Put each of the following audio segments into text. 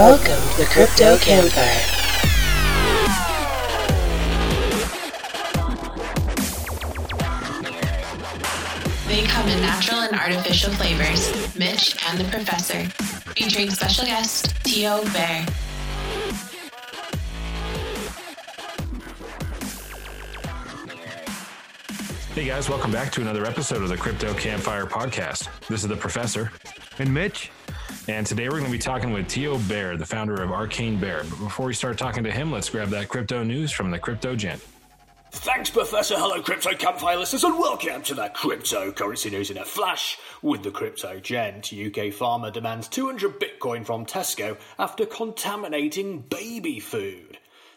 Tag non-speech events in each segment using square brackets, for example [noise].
Welcome to the Crypto Campfire. They come in natural and artificial flavors. Mitch and the Professor, featuring special guest Tijo Bear. Hey guys, welcome back to another episode of the Crypto Campfire Podcast. This is the Professor And Mitch, and today we're going to be talking with Tijo Bear, the founder of Arcane Bear. But before we start talking to him, let's grab that crypto news from the Crypto Gent. Thanks, Professor. Hello, Crypto Campfire listeners, and welcome to the cryptocurrency news in a flash with the Crypto Gent. UK farmer demands 200 Bitcoin from Tesco after contaminating baby food.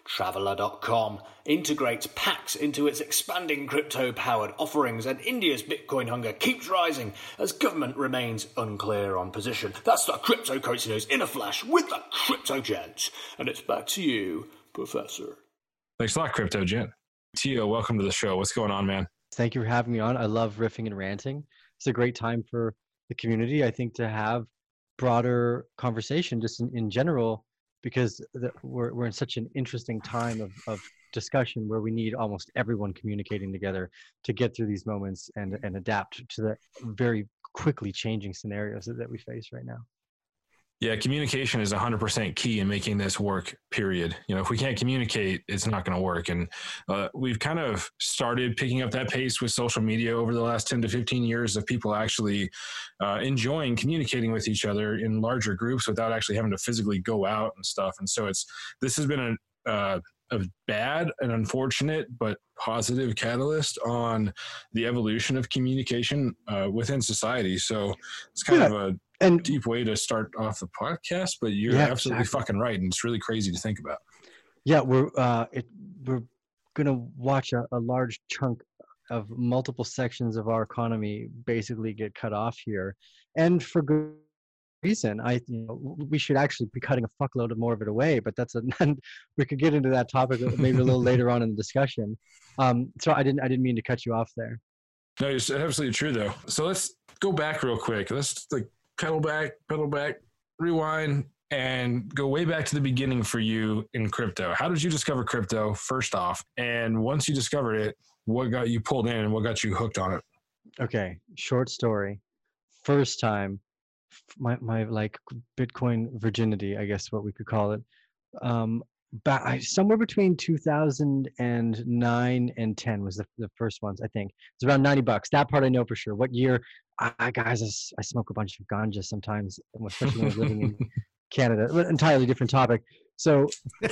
Travala.com integrates PAX into its expanding crypto powered offerings, and India's Bitcoin hunger keeps rising as government remains unclear on position. That's the cryptocurrency news in a flash with the Crypto Gent. And it's back to you, Professor. Thanks a lot, Crypto Gent. Tijo, welcome to the show. What's going on, man? thank you for having me on. I love riffing and ranting. It's a great time for the community, I think, to have broader conversation just in, in general, because the, we're, we're in such an interesting time of, of discussion where we need almost everyone communicating together to get through these moments and, and adapt to the very quickly changing scenarios that, that we face right now. Yeah, communication is 100% key in making this work, period. You know, if we can't communicate, it's not going to work. And uh, we've kind of started picking up that pace with social media over the last 10 to 15 years of people actually uh, enjoying communicating with each other in larger groups without actually having to physically go out and stuff. And so it's, this has been a, uh, a bad and unfortunate but positive catalyst on the evolution of communication uh, within society. So it's kind Yeah. of a And deep way to start off the podcast, but you're Yeah, absolutely exactly. fucking right, and it's really crazy to think about. Yeah, we're uh, it, we're gonna watch a, a large chunk of multiple sections of our economy basically get cut off here, and for good reason. I you know, we should actually be cutting a fuckload of more of it away, but that's a [laughs] we could get into that topic maybe a little later on in the discussion. Um, so I didn't I didn't mean to cut you off there. No, it's absolutely true though. So let's go back real quick. Let's like pedal back, pedal back, rewind, and go way back to the beginning for you in crypto. How did you discover crypto first off? And once you discovered it, what got you pulled in and what got you hooked on it? Okay, short story. First time, my my like Bitcoin virginity, I guess what we could call it. Um, back somewhere between 2009 and 10 was the, the first ones. I think it's around 90 bucks. That part I know for sure. What year? I, guys, I, I smoke a bunch of ganja sometimes, especially when I was living in [laughs] Canada. But Entirely different topic. So [laughs]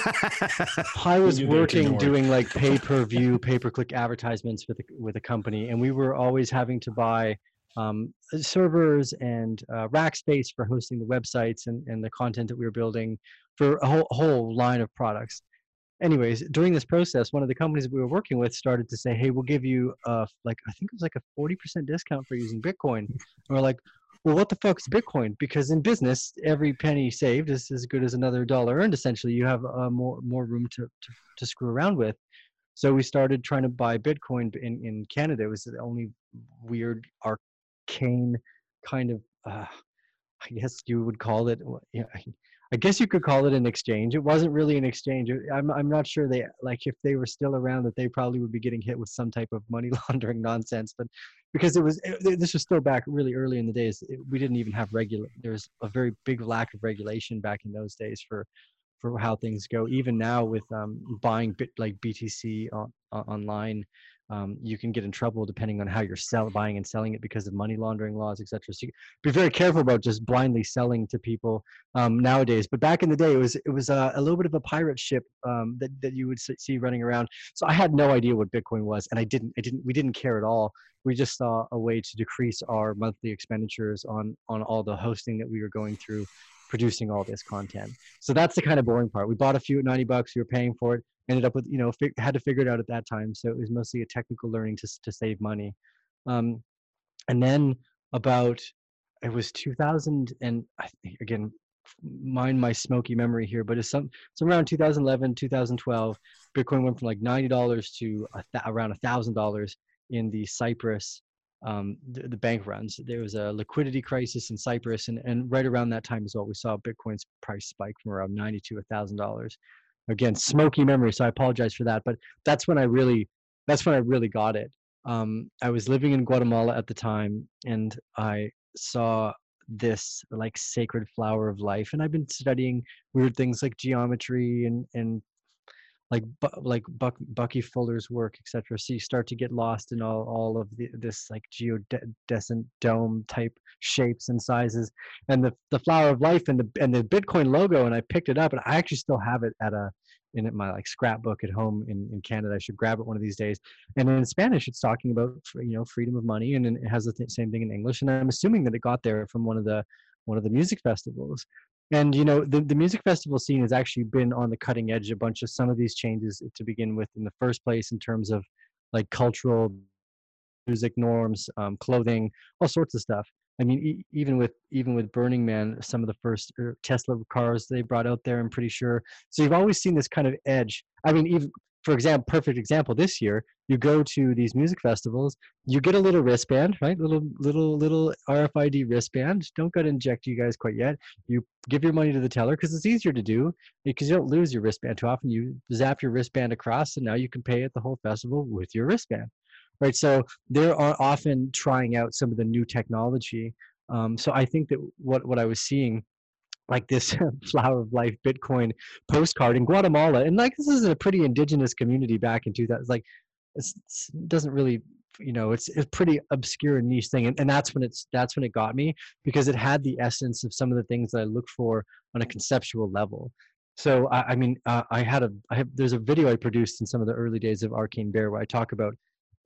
I was You do it, working doing like pay per view, [laughs] pay per click advertisements with a, with a company, and we were always having to buy um, servers and uh, rack space for hosting the websites and, and the content that we were building for a whole, whole line of products. Anyways, during this process, one of the companies we were working with started to say, "Hey, we'll give you uh like I think it was like a forty percent discount for using Bitcoin." And we're like, "Well, what the fuck's Bitcoin?" Because in business, every penny saved is as good as another dollar earned. Essentially, you have uh, more more room to, to to screw around with. So we started trying to buy Bitcoin in in Canada. It was the only weird arcane kind of uh, I guess you would call it. wh- Yeah, I- guess you could call it an exchange. It wasn't really an exchange. I'm I'm not sure they like if they were still around that they probably would be getting hit with some type of money [laughs] laundering nonsense. But because it was it, this was still back really early in the days, it, we didn't even have regular. There was a very big lack of regulation back in those days for for how things go. Even now with um, buying bit like BTC on, online, um, you can get in trouble depending on how you're sell buying and selling it because of money laundering laws, etc. So be very careful about just blindly selling to people um, nowadays. But back in the day, it was it was uh, a little bit of a pirate ship um, that that you would see running around. So I had no idea what Bitcoin was, and I didn't I didn't we didn't care at all. We just saw a way to decrease our monthly expenditures on on all the hosting that we were going through producing all this content. So that's the kind of boring part. We bought a few at 90 bucks, we were paying for it, ended up with, you know, had to figure it out at that time. So it was mostly a technical learning to, to save money. Um, and then about, it was 2000 and I think, again, mind my smoky memory here, but it's some, it's around 2011, 2012, Bitcoin went from like $90 to a th- around $1,000 in the Cyprus um, the, the bank runs. There was a liquidity crisis in Cyprus, and, and right around that time as well, we saw Bitcoin's price spike from around ninety to a thousand dollars. Again, smoky memory, so I apologize for that. But that's when I really, that's when I really got it. Um, I was living in Guatemala at the time, and I saw this like sacred flower of life and i've been studying weird things like geometry and and like like Buck, Bucky Fuller's work, etc. So you start to get lost in all all of the, this like geodesic dome type shapes and sizes, and the the flower of life and the and the Bitcoin logo. And I picked it up, and I actually still have it at a in my like scrapbook at home in, in Canada. I should grab it one of these days. And in Spanish, it's talking about you know freedom of money, and it has the th- same thing in English. And I'm assuming that it got there from one of the one of the music festivals and you know the, the music festival scene has actually been on the cutting edge a bunch of some of these changes to begin with in the first place in terms of like cultural music norms um, clothing all sorts of stuff. I mean e- even with even with burning man some of the first er, tesla cars they brought out there i'm pretty sure. So you've always seen this kind of edge. I mean even for example, perfect example this year, you go to these music festivals, you get a little wristband, right? Little little little RFID wristband. Don't go to inject you guys quite yet. You give your money to the teller because it's easier to do because you don't lose your wristband too often. You zap your wristband across, and now you can pay at the whole festival with your wristband, right? So they're often trying out some of the new technology. Um, so I think that what what I was seeing like this [laughs] flower of life bitcoin postcard in guatemala and like this is a pretty indigenous community back in 2000 like it doesn't really you know it's a pretty obscure and niche thing and, and that's when it's that's when it got me because it had the essence of some of the things that i look for on a conceptual level. So i, I mean uh, i had a I have, there's a video i produced in some of the early days of arcane bear where i talk about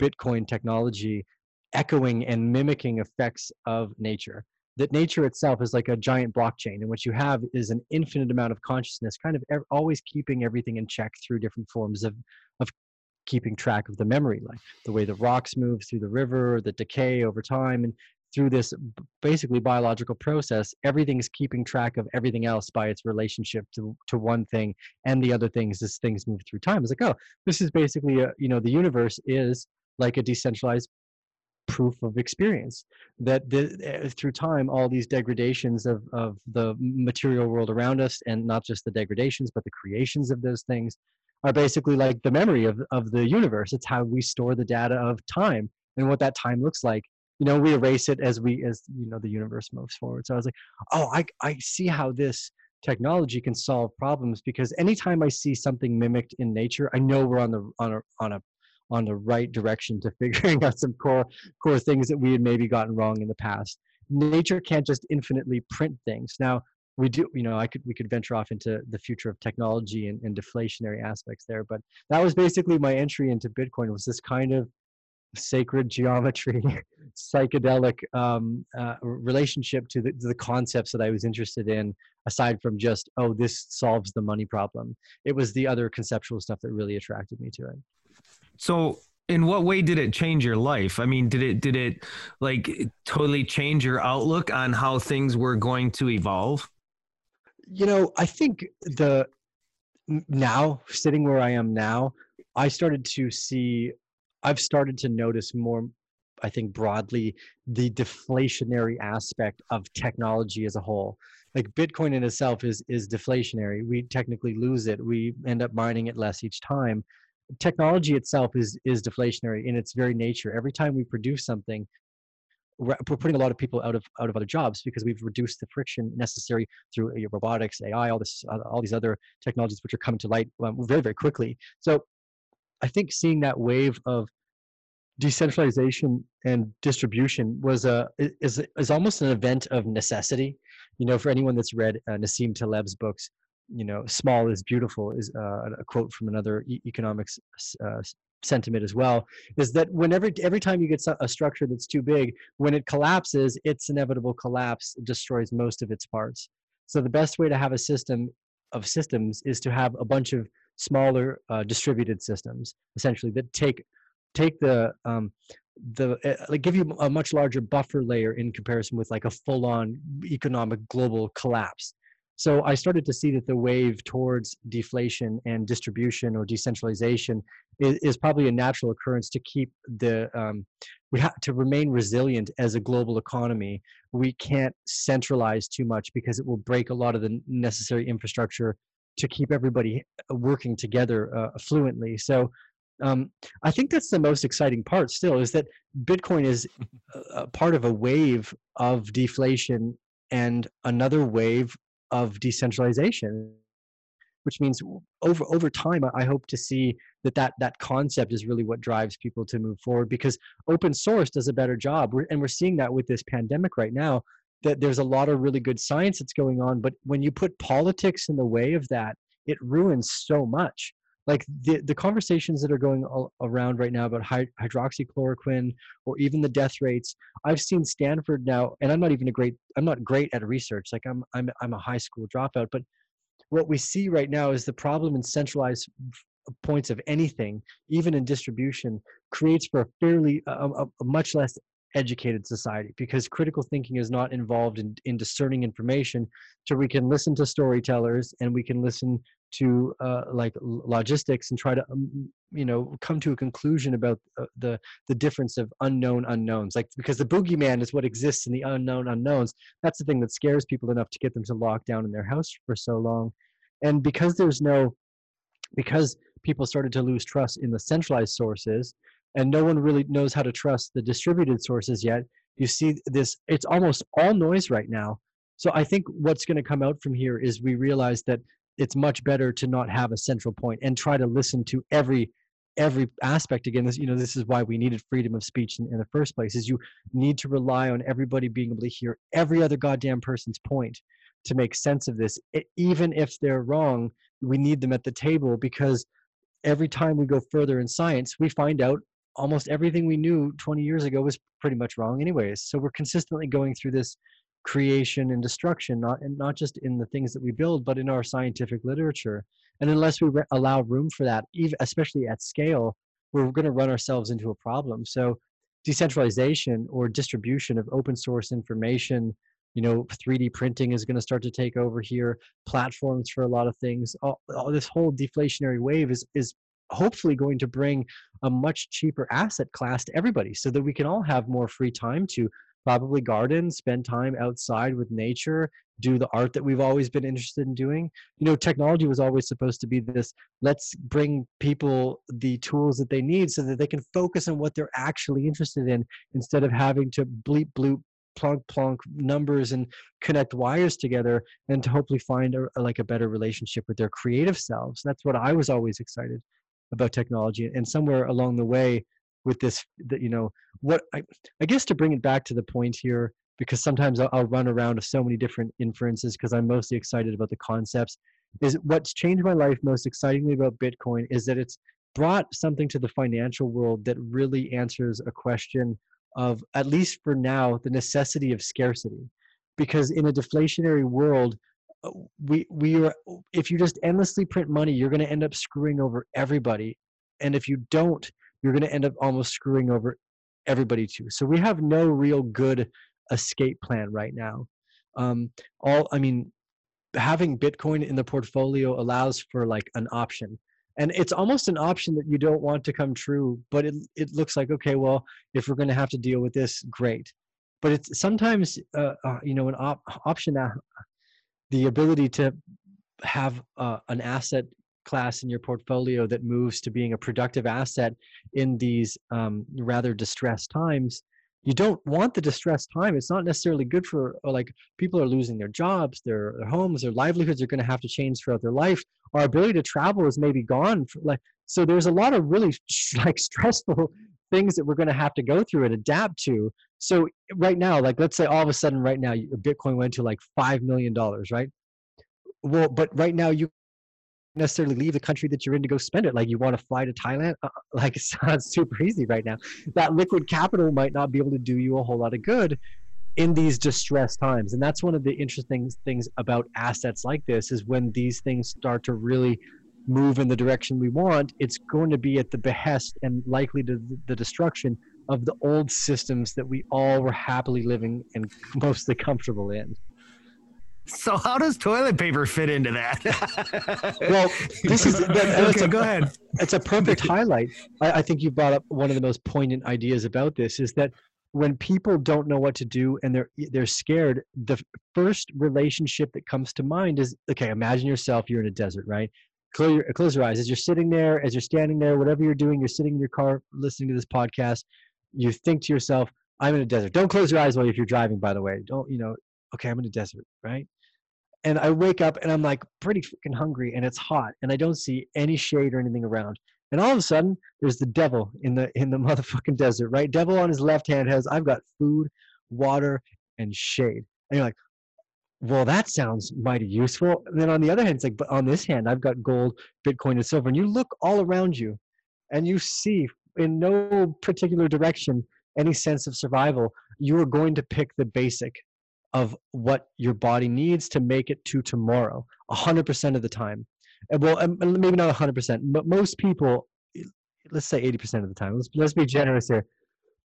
bitcoin technology echoing and mimicking effects of nature that nature itself is like a giant blockchain and what you have is an infinite amount of consciousness kind of ev- always keeping everything in check through different forms of of keeping track of the memory like the way the rocks move through the river the decay over time and through this basically biological process everything's keeping track of everything else by its relationship to, to one thing and the other things as things move through time. It's like oh this is basically a you know the universe is like a decentralized proof of experience that the, uh, through time all these degradations of, of the material world around us and not just the degradations but the creations of those things are basically like the memory of, of the universe. It's how we store the data of time and what that time looks like. You know we erase it as we as you know the universe moves forward. So i was like oh i i see how this technology can solve problems because anytime i see something mimicked in nature i know we're on the on a on a on the right direction to [laughs] figuring out some core core things that we had maybe gotten wrong in the past. Nature can't just infinitely print things. Now we do, you know, I could we could venture off into the future of technology and, and deflationary aspects there, but that was basically my entry into Bitcoin was this kind of sacred geometry, [laughs] psychedelic um, uh, relationship to the, to the concepts that I was interested in, aside from just, oh, this solves the money problem. It was the other conceptual stuff that really attracted me to it. So in what way did it change your life? I mean, did it did it like totally change your outlook on how things were going to evolve? You know, I think the now sitting where I am now, I started to see I've started to notice more I think broadly the deflationary aspect of technology as a whole. Like Bitcoin in itself is is deflationary. We technically lose it. We end up mining it less each time technology itself is is deflationary in its very nature. Every time we produce something, we're, putting a lot of people out of out of other jobs because we've reduced the friction necessary through robotics, AI, all this, uh, all these other technologies which are coming to light um, very very quickly. So, I think seeing that wave of decentralization and distribution was a is is almost an event of necessity. You know, for anyone that's read uh, Nassim Taleb's books, you know, small is beautiful is uh, a quote from another e- economics uh, sentiment as well. Is that whenever every time you get a structure that's too big, when it collapses, its inevitable collapse destroys most of its parts. So the best way to have a system of systems is to have a bunch of smaller uh, distributed systems, essentially that take take the um, the uh, like give you a much larger buffer layer in comparison with like a full on economic global collapse So I started to see that the wave towards deflation and distribution or decentralization is, is probably a natural occurrence to keep the um, we have to remain resilient as a global economy. We can't centralize too much because it will break a lot of the necessary infrastructure to keep everybody working together uh, fluently. So um, I think that's the most exciting part still is that Bitcoin is [laughs] part of a wave of deflation and another wave of decentralization which means over over time i hope to see that that that concept is really what drives people to move forward because open source does a better job. We're, and we're seeing that with this pandemic right now that there's a lot of really good science that's going on but when you put politics in the way of that it ruins so much like the, the conversations that are going around right now about hydroxychloroquine or even the death rates i've seen stanford now and i'm not even a great i'm not great at research like i'm i'm, I'm a high school dropout but what we see right now is the problem in centralized points of anything even in distribution creates for a fairly a, a, a much less educated society because critical thinking is not involved in, in discerning information so we can listen to storytellers and we can listen to uh, like logistics and try to um, you know come to a conclusion about uh, the the difference of unknown unknowns like because the boogeyman is what exists in the unknown unknowns. That's the thing that scares people enough to get them to lock down in their house for so long. And because there's no because people started to lose trust in the centralized sources and no one really knows how to trust the distributed sources yet you see this it's almost all noise right now. So i think what's going to come out from here is we realize that it's much better to not have a central point and try to listen to every every aspect. Again this you know this is why we needed freedom of speech in, in the first place is you need to rely on everybody being able to hear every other goddamn person's point to make sense of this. It, even if they're wrong we need them at the table because every time we go further in science we find out almost everything we knew 20 years ago was pretty much wrong anyways. So we're consistently going through this creation and destruction, not and not just in the things that we build, but in our scientific literature. And unless we re- allow room for that, even especially at scale, we're going to run ourselves into a problem. So, decentralization or distribution of open source information, you know, 3D printing is going to start to take over here. Platforms for a lot of things. All, all this whole deflationary wave is is hopefully going to bring a much cheaper asset class to everybody so that we can all have more free time to probably garden, spend time outside with nature, do the art that we've always been interested in doing. You know, technology was always supposed to be this let's bring people the tools that they need so that they can focus on what they're actually interested in instead of having to bleep bloop plunk plunk numbers and connect wires together and to hopefully find a, like a better relationship with their creative selves that's what i was always excited about technology and somewhere along the way with this that you know what I, I guess to bring it back to the point here because sometimes I'll, I'll run around with so many different inferences because i'm mostly excited about the concepts is what's changed my life most excitingly about bitcoin is that it's brought something to the financial world that really answers a question of at least for now the necessity of scarcity. Because in a deflationary world uh, we we are if you just endlessly print money you're going to end up screwing over everybody. And if you don't you're going to end up almost screwing over everybody too. So we have no real good escape plan right now. Um, all I mean, having Bitcoin in the portfolio allows for like an option. And it's almost an option that you don't want to come true, but it it looks like okay, well, if we're going to have to deal with this, great. But it's sometimes uh, uh, you know an op- option, uh, the ability to have uh, an asset class in your portfolio that moves to being a productive asset in these um, rather distressed times you don't want the distressed time. It's not necessarily good for uh, like people are losing their jobs their, their homes their livelihoods are going to have to change throughout their life. Our ability to travel is maybe gone for, like so there's a lot of really [laughs] like stressful things that we're going to have to go through and adapt to. So right now like let's say all of a sudden right now bitcoin went to like five million dollars right? Well but right now you necessarily leave the country that you're in to go spend it. Like you want to fly to Thailand, uh, [laughs] like it sounds super easy right now. That liquid capital might not be able to do you a whole lot of good in these distressed times. And that's one of the interesting things about assets like this is when these things start to really move in the direction we want, it's going to be at the behest and likely to the destruction of the old systems that we all were happily living and [laughs] mostly comfortable in. So how does toilet paper fit into that? Well, this is- that- [laughs] okay. a- go ahead. it's a perfect [laughs] highlight. I, I think you brought up one of the most poignant ideas about this is that when people don't know what to do and they're they're scared, the first relationship that comes to mind is okay. Imagine yourself you're in a desert, right? Close your close your eyes as you're sitting there, as you're standing there, whatever you're doing, you're sitting in your car listening to this podcast. You think to yourself, "I'm in a desert." Don't close your eyes while if you're driving. By the way, don't you know? Okay, I'm in a desert, right? And I wake up and I'm like pretty freaking hungry and it's hot and I don't see any shade or anything around. And all of a sudden, there's the devil in the in the [laughs] motherfucking desert, right? Devil on his left hand has I've got food, water, and shade. And you're like, well, that sounds mighty useful. And then on the other hand, it's like, but on this hand, I've got gold, Bitcoin, and silver. And you look all around you and you see in no particular direction any sense of survival. You are going to pick the basic of what your body needs to make it to tomorrow 100% of the time. And well um, maybe not 100% but most people let's say 80% of the time let's, let's be generous here.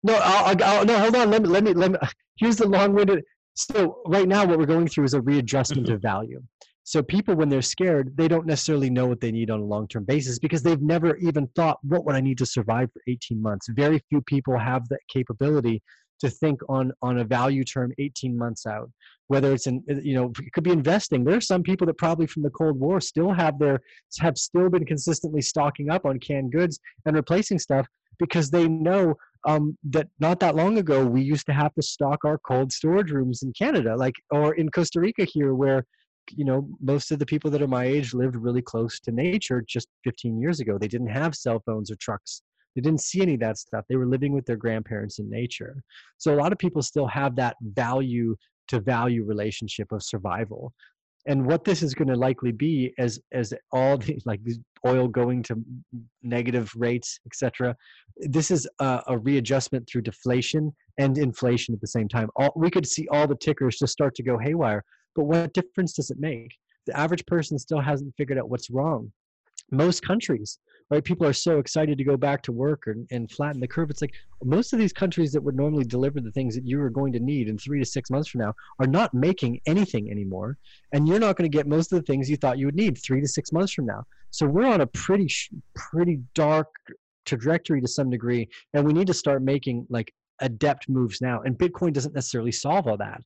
No I'll, I'll- no hold on let me let me let me [laughs] here's the long-winded so right now what we're going through is a readjustment of [laughs] value. So people when they're scared they don't necessarily know what they need on a long-term basis because they've never even thought what would i need to survive for 18 months? Very few people have that capability to think on on a value term 18 months out whether it's in you know it could be investing. There are some people that probably from the cold war still have their have still been consistently stocking up on canned goods and replacing stuff because they know um, that not that long ago we used to have to stock our cold storage rooms in canada like or in costa rica here where you know most of the people that are my age lived really close to nature just 15 years ago. They didn't have cell phones or trucks they didn't see any of that stuff. They were living with their grandparents in nature. So a lot of people still have that value to value relationship of survival. And what this is going to likely be as as all the [laughs] like oil going to negative rates etc this is a, a readjustment through deflation and inflation at the same time. All, we could see all the tickers just start to go haywire but what difference does it make? The average person still hasn't figured out what's wrong. Most countries right? People are so excited to go back to work and, and flatten the curve. It's like most of these countries that would normally deliver the things that you are going to need in three to six months from now are not making anything anymore. And you're not going to get most of the things you thought you would need three to six months from now. So we're on a pretty pretty dark trajectory to some degree and we need to start making like adept moves now. And bitcoin doesn't necessarily solve all that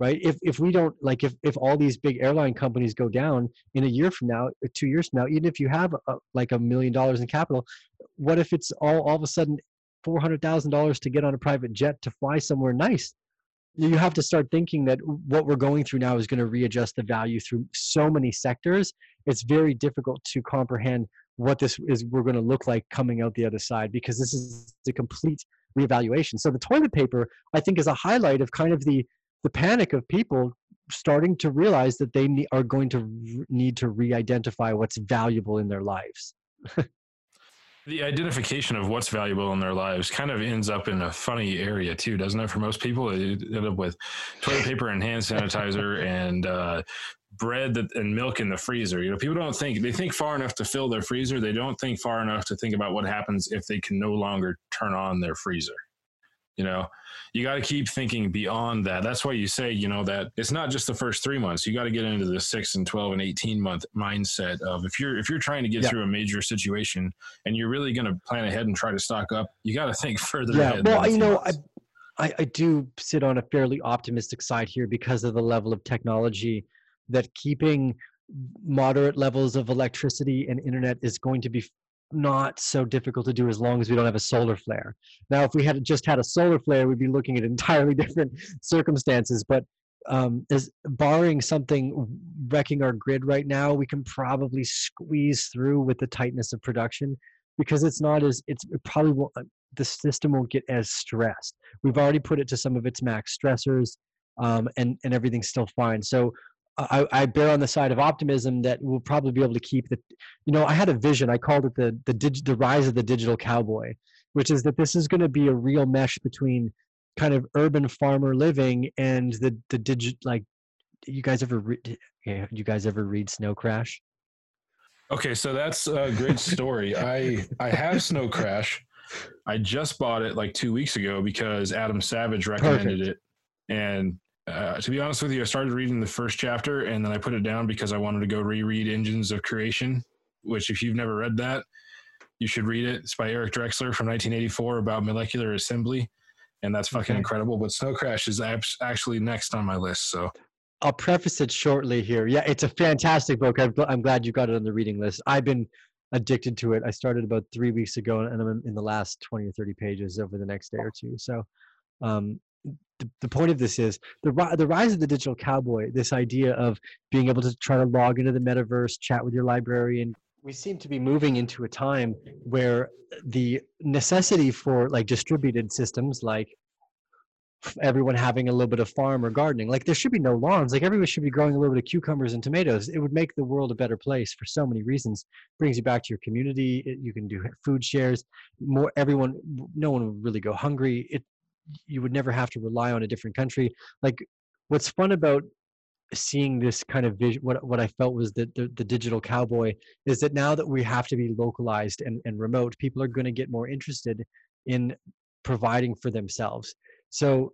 right? If if we don't like if if all these big airline companies go down in a year from now uh, two years from now even if you have a, like a million dollars in capital what if it's all all of a sudden four hundred thousand dollars to get on a private jet to fly somewhere nice? You have to start thinking that what we're going through now is going to readjust the value through so many sectors. It's very difficult to comprehend what this is we're going to look like coming out the other side because this is a complete reevaluation. So the toilet paper i think is a highlight of kind of the the panic of people starting to realize that they ne- are going to r- need to re-identify what's valuable in their lives [laughs] The identification of what's valuable in their lives kind of ends up in a funny area too, doesn't it? For most people, they end up with toilet paper and hand sanitizer [laughs] and uh, bread that, and milk in the freezer. You know, people don't think they think far enough to fill their freezer. They don't think far enough to think about what happens if they can no longer turn on their freezer. You know, you got to keep thinking beyond that. That's why you say, you know, that it's not just the first three months. You got to get into the six and 12 and 18 month mindset of if you're, if you're trying to get Yeah. through a major situation and you're really going to plan ahead and try to stock up, you got to think [laughs] further yeah ahead. well you know I. I i do sit on a fairly optimistic side here because of the level of technology that keeping moderate levels of electricity and internet is going to be not so difficult to do as long as we don't have a solar flare. Now if we had just had a solar flare we'd be looking at entirely [laughs] different circumstances but um, as barring something wrecking our grid right now we can probably squeeze through with the tightness of production because it's not as it's it probably won't uh, the system won't get as stressed. We've already put it to some of its max stressors um, and and everything's still fine. So I, I bear on the side of optimism that we'll probably be able to keep the you know i had a vision i called it the the, dig, the rise of the digital cowboy which is that this is going to be a real mesh between kind of urban farmer living and the the digit like you guys ever read yeah, you guys ever read snow crash Okay, so that's a great story. I I have Snow Crash. I just bought it like two weeks ago because Adam Savage recommended it, and uh, to be honest with you, I started reading the first chapter and then I put it down because I wanted to go reread Engines of Creation, which, if you've never read that, you should read it. It's by Eric Drexler from 1984 about molecular assembly, and that's fucking Okay. incredible. But Snow Crash is actually next on my list. So I'll preface it shortly here. Yeah, it's a fantastic book. I'm, I'm glad you got it on the reading list. I've been addicted to it. I started about three weeks ago, and I'm in the last 20 or 30 pages over the next day or two. So, um, the, the point of this is the the rise of the digital cowboy. This idea of being able to try to log into the metaverse, chat with your librarian. We seem to be moving into a time where the necessity for like distributed systems, like everyone having a little bit of farm or gardening. Like there should be no lawns. Like everyone should be growing a little bit of cucumbers and tomatoes. It would make the world a better place for so many reasons. Brings you back to your community. It, you can do food shares. More everyone. No one would really go hungry. It. You would never have to rely on a different country. Like what's fun about seeing this kind of vision what what i felt was that the, the digital cowboy is that now that we have to be localized and, and remote people are going to get more interested in providing for themselves so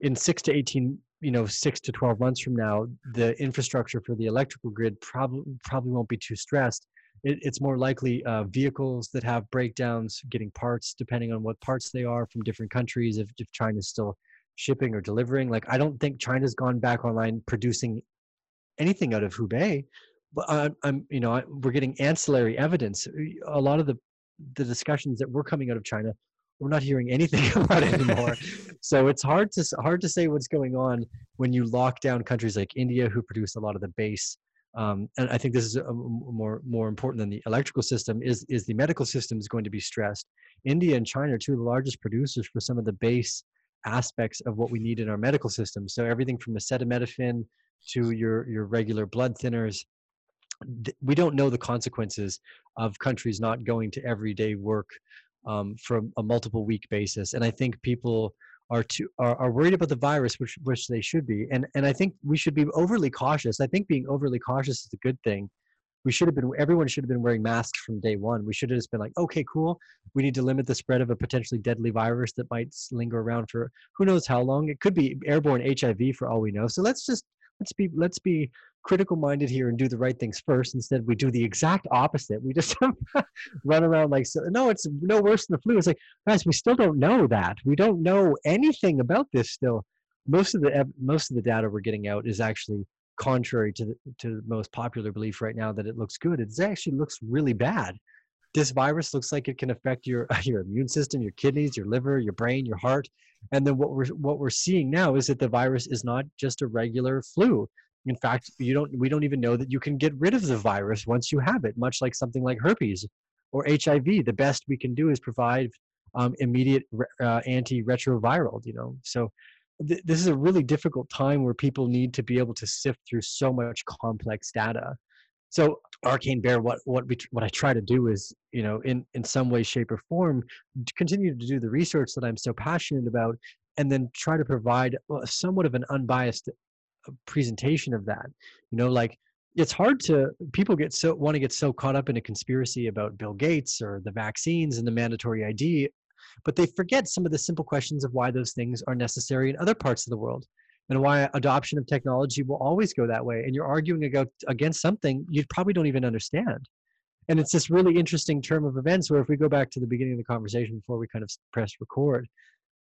in six to 18 you know six to 12 months from now the infrastructure for the electrical grid probably probably won't be too stressed it, it's more likely uh, vehicles that have breakdowns getting parts depending on what parts they are from different countries if, if china's still shipping or delivering. Like i don't think china's gone back online producing anything out of hubei but i'm, I'm you know I, we're getting ancillary evidence. A lot of the the discussions that were coming out of china we're not hearing anything [laughs] about it anymore. [laughs] So it's hard to hard to say what's going on when you lock down countries like india who produce a lot of the base um, and i think this is a, m- more more important than the electrical system is is the medical system is going to be stressed india and china are two of the largest producers for some of the base aspects of what we need in our medical system so everything from acetaminophen to your your regular blood thinners th- we don't know the consequences of countries not going to everyday work um, for a multiple week basis. And I think people are too are, are worried about the virus, which which they should be. And and I think we should be overly cautious. I think being overly cautious is a good thing. We should have been everyone should have been wearing masks from day one. We should have just been like, okay, cool. We need to limit the spread of a potentially deadly virus that might linger around for who knows how long. It could be airborne HIV for all we know. So let's just let's be let's be critical minded here and do the right things first. Instead we do the exact opposite. We just [laughs] run around like so no it's no worse than the flu. It's like guys we still don't know that. We don't know anything about this still. Most of the most of the data we're getting out is actually contrary to the to the most popular belief right now that it looks good. It actually looks really bad this virus looks like it can affect your [laughs] your immune system your kidneys your liver your brain your heart and then what we're what we're seeing now is that the virus is not just a regular flu in fact, you don't. We don't even know that you can get rid of the virus once you have it. Much like something like herpes or HIV, the best we can do is provide um, immediate uh, antiretroviral. You know, so th- this is a really difficult time where people need to be able to sift through so much complex data. So, Arcane Bear, what what we what I try to do is, you know, in in some way, shape, or form, continue to do the research that I'm so passionate about, and then try to provide somewhat of an unbiased uh, presentation of that. You know like it's hard to people get so want to get so caught up in a conspiracy about bill gates or the vaccines and the mandatory id but they forget some of the simple questions of why those things are necessary in other parts of the world and why adoption of technology will always go that way and you're arguing against something you probably don't even understand. And it's this really interesting term of events where if we go back to the beginning of the conversation before we kind of press record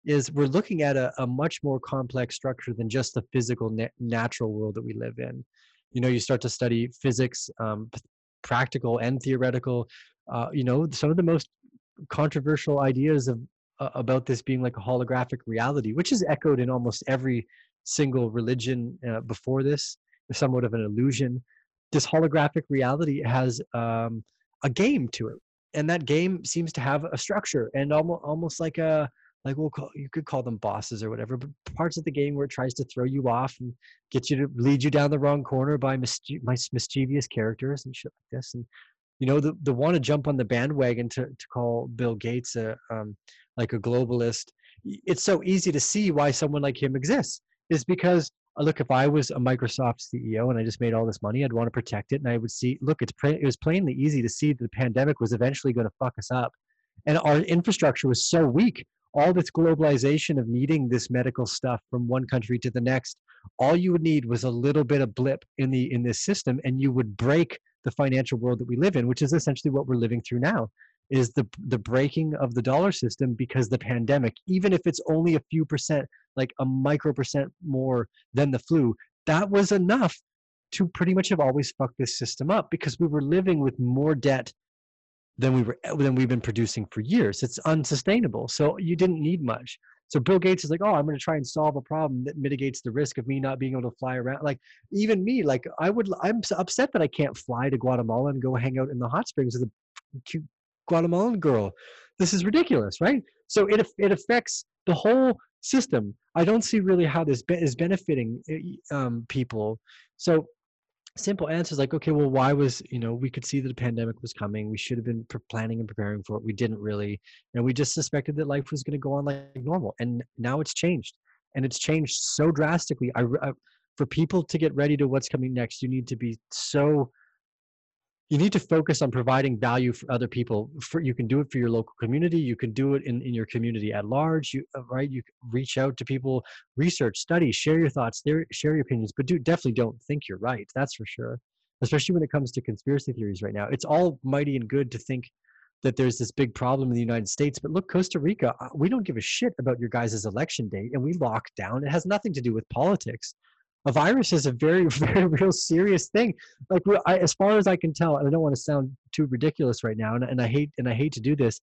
is we're looking at a, a much more complex structure than just the physical na- natural world that we live in. You know you start to study physics um, p- practical and theoretical uh, you know some of the most controversial ideas of uh, about this being like a holographic reality which is echoed in almost every single religion uh, before this is somewhat of an illusion. This holographic reality has um, a game to it and that game seems to have a structure and almost almost like a like we'll call you could call them bosses or whatever but parts of the game where it tries to throw you off and get you to lead you down the wrong corner by mischie- mischievous characters and shit like this and you know the the want to jump on the bandwagon to to call bill gates a um like a globalist it's so easy to see why someone like him exists is because uh, look if i was a microsoft ceo and i just made all this money i'd want to protect it and i would see look it's it was plainly easy to see that the pandemic was eventually going to fuck us up. And our infrastructure was so weak all this globalization of needing this medical stuff from one country to the next all you would need was a little bit of blip in the in this system and you would break the financial world that we live in which is essentially what we're living through now is the the breaking of the dollar system because the pandemic even if it's only a few percent like a micro percent more than the flu that was enough to pretty much have always fucked this system up because we were living with more debt than we were than we've been producing for years. It's unsustainable. So you didn't need much. So bill gates is like oh i'm going to try and solve a problem that mitigates the risk of me not being able to fly around. Like even me like i would i'm upset that i can't fly to guatemala and go hang out in the hot springs with a cute Guatemalan girl. This is ridiculous, right? So it it affects the whole system. I don't see really how this be- is benefiting eh, um, people. So simple answers like, okay, well, why was you know we could see that the pandemic was coming. We should have been planning and preparing for it. We didn't really, and we just suspected that life was going to go on like normal. And now it's changed, and it's changed so drastically. I, I for people to get ready to what's coming next, you need to be so you need to focus on providing value for other people. For you can do it for your local community. You can do it in, in your community at large. You uh, right? You reach out to people research study share your thoughts share your opinions but do definitely don't think you're right that's for sure especially when it comes to conspiracy theories right now. It's all mighty and good to think that there's this big problem in the United States. But look, Costa Rica, uh, we don't give a shit about your guys' election date and we lock down. It has nothing to do with politics a virus is a very [laughs] very real serious thing. Like I, as far as i can tell and i don't want to sound too ridiculous right now and, and i hate and i hate to do this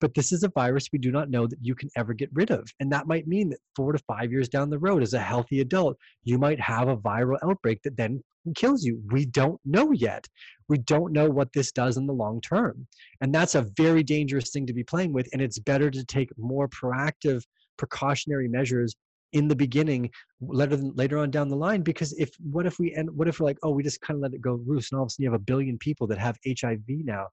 but this is a virus we do not know that you can ever get rid of and that might mean that four to five years down the road as a healthy adult you might have a viral outbreak that then kills you. We don't know yet. We don't know what this does in the long term and that's a very dangerous thing to be playing with and it's better to take more proactive precautionary measures in the beginning later later on down the line because if what if we end what if we're like oh we just kind of let it go loose and all of a sudden you have a billion people that have hiv now.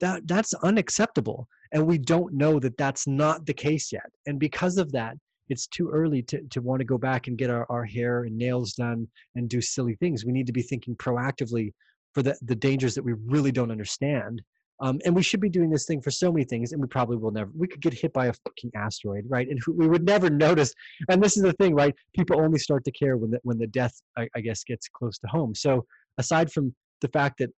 That that's unacceptable and we don't know that that's not the case yet. And because of that it's too early to, to want to go back and get our, our hair and nails done and do silly things. We need to be thinking proactively for the, the dangers that we really don't understand um, and we should be doing this thing for so many things, and we probably will never. We could get hit by a fucking asteroid, right? And we would never [laughs] notice. And this is the thing, right? People only start to care when the when the death, I, I guess, gets close to home. So aside from the fact that